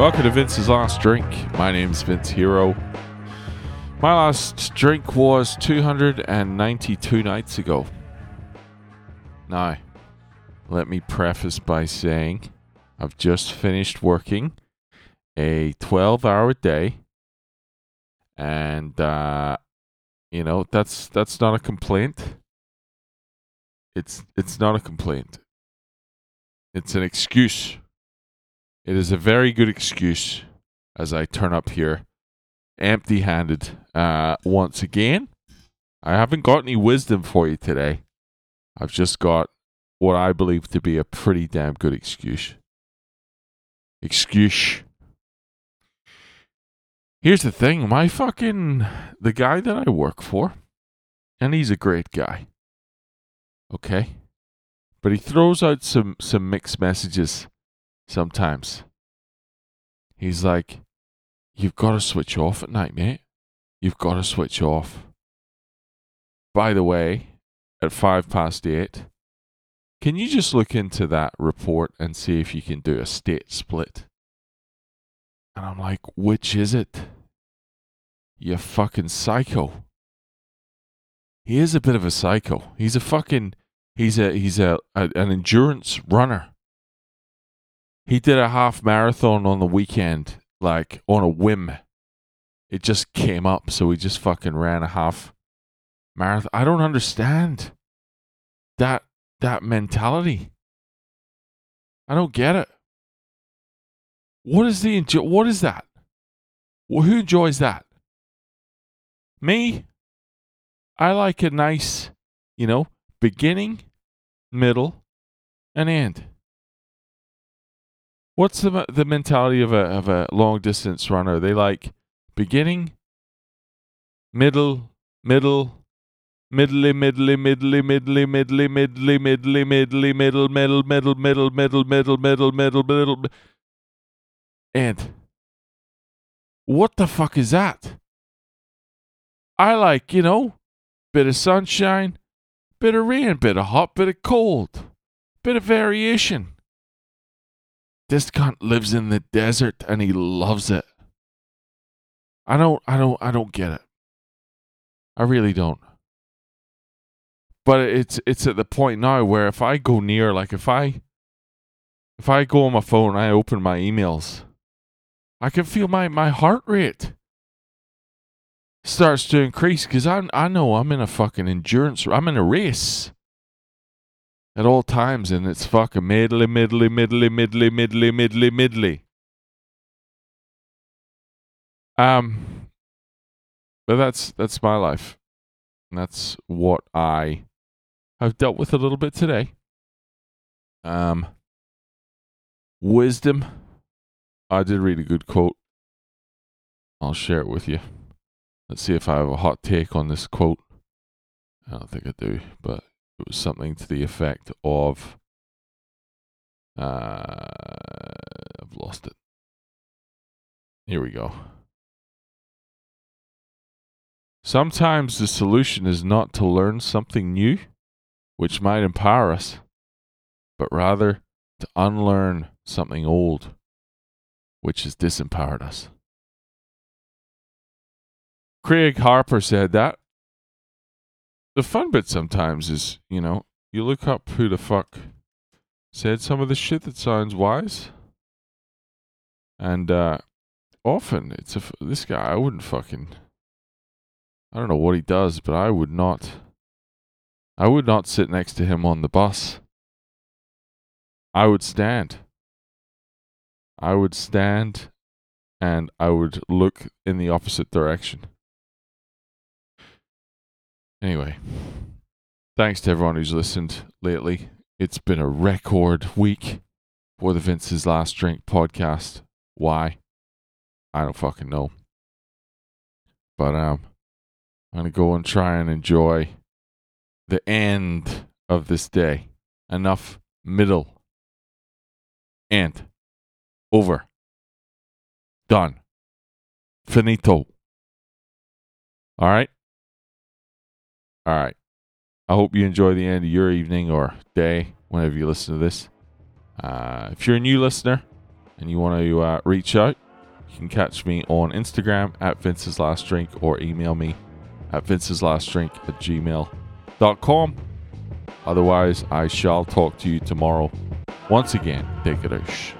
Welcome to Vince's Last Drink. My name's Vince Hero. My last drink was 292 nights ago. Now, let me preface by saying I've just finished working a 12 hour day. And, uh, you know, that's, that's not a complaint. It's, it's not a complaint. It's an excuse. It is a very good excuse as I turn up here empty handed uh, once again. I haven't got any wisdom for you today. I've just got what I believe to be a pretty damn good excuse. Excuse. Here's the thing my fucking. The guy that I work for, and he's a great guy. Okay? But he throws out some, some mixed messages sometimes. He's like, You've got to switch off at night, mate. You've got to switch off. By the way, at five past eight, can you just look into that report and see if you can do a state split? And I'm like, which is it? You fucking psycho. He is a bit of a psycho. He's a fucking he's a he's a, a an endurance runner. He did a half marathon on the weekend, like on a whim. It just came up, so he just fucking ran a half marathon. I don't understand that that mentality. I don't get it. What is the enjoy? What is that? Well, who enjoys that? Me. I like a nice, you know, beginning, middle, and end. What's the the mentality of a of a long distance runner? They like beginning, middle, middle, middly, middly, middly, middly, middly, middly, middly, middly, middle, middle, middle, middle, middle, middle, middle, middle, middle, and what the fuck is that? I like, you know, bit of sunshine, bit of rain, bit of hot, bit of cold, bit of variation. This cunt lives in the desert and he loves it. I don't I don't I don't get it. I really don't. But it's it's at the point now where if I go near like if I if I go on my phone I open my emails, I can feel my, my heart rate starts to increase because I I know I'm in a fucking endurance I'm in a race at all times and it's fucking middly middly middly middly middly middly middly. Um but that's that's my life. And that's what I have dealt with a little bit today. Um wisdom. I did read a good quote. I'll share it with you. Let's see if I have a hot take on this quote. I don't think I do, but something to the effect of uh, I've lost it. Here we go. Sometimes the solution is not to learn something new, which might empower us, but rather to unlearn something old, which has disempowered us. Craig Harper said that. The fun bit sometimes is, you know, you look up who the fuck said some of the shit that sounds wise. And uh often it's a this guy I wouldn't fucking I don't know what he does, but I would not I would not sit next to him on the bus. I would stand. I would stand and I would look in the opposite direction. Anyway, thanks to everyone who's listened lately. It's been a record week for the Vince's Last Drink podcast. Why? I don't fucking know. But um, I'm gonna go and try and enjoy the end of this day. Enough middle. And over. Done. Finito. All right. All right. I hope you enjoy the end of your evening or day whenever you listen to this. Uh, if you're a new listener and you want to uh, reach out, you can catch me on Instagram at Vince's Last Drink or email me at Vince's Last Drink at gmail.com. Otherwise, I shall talk to you tomorrow. Once again, take it.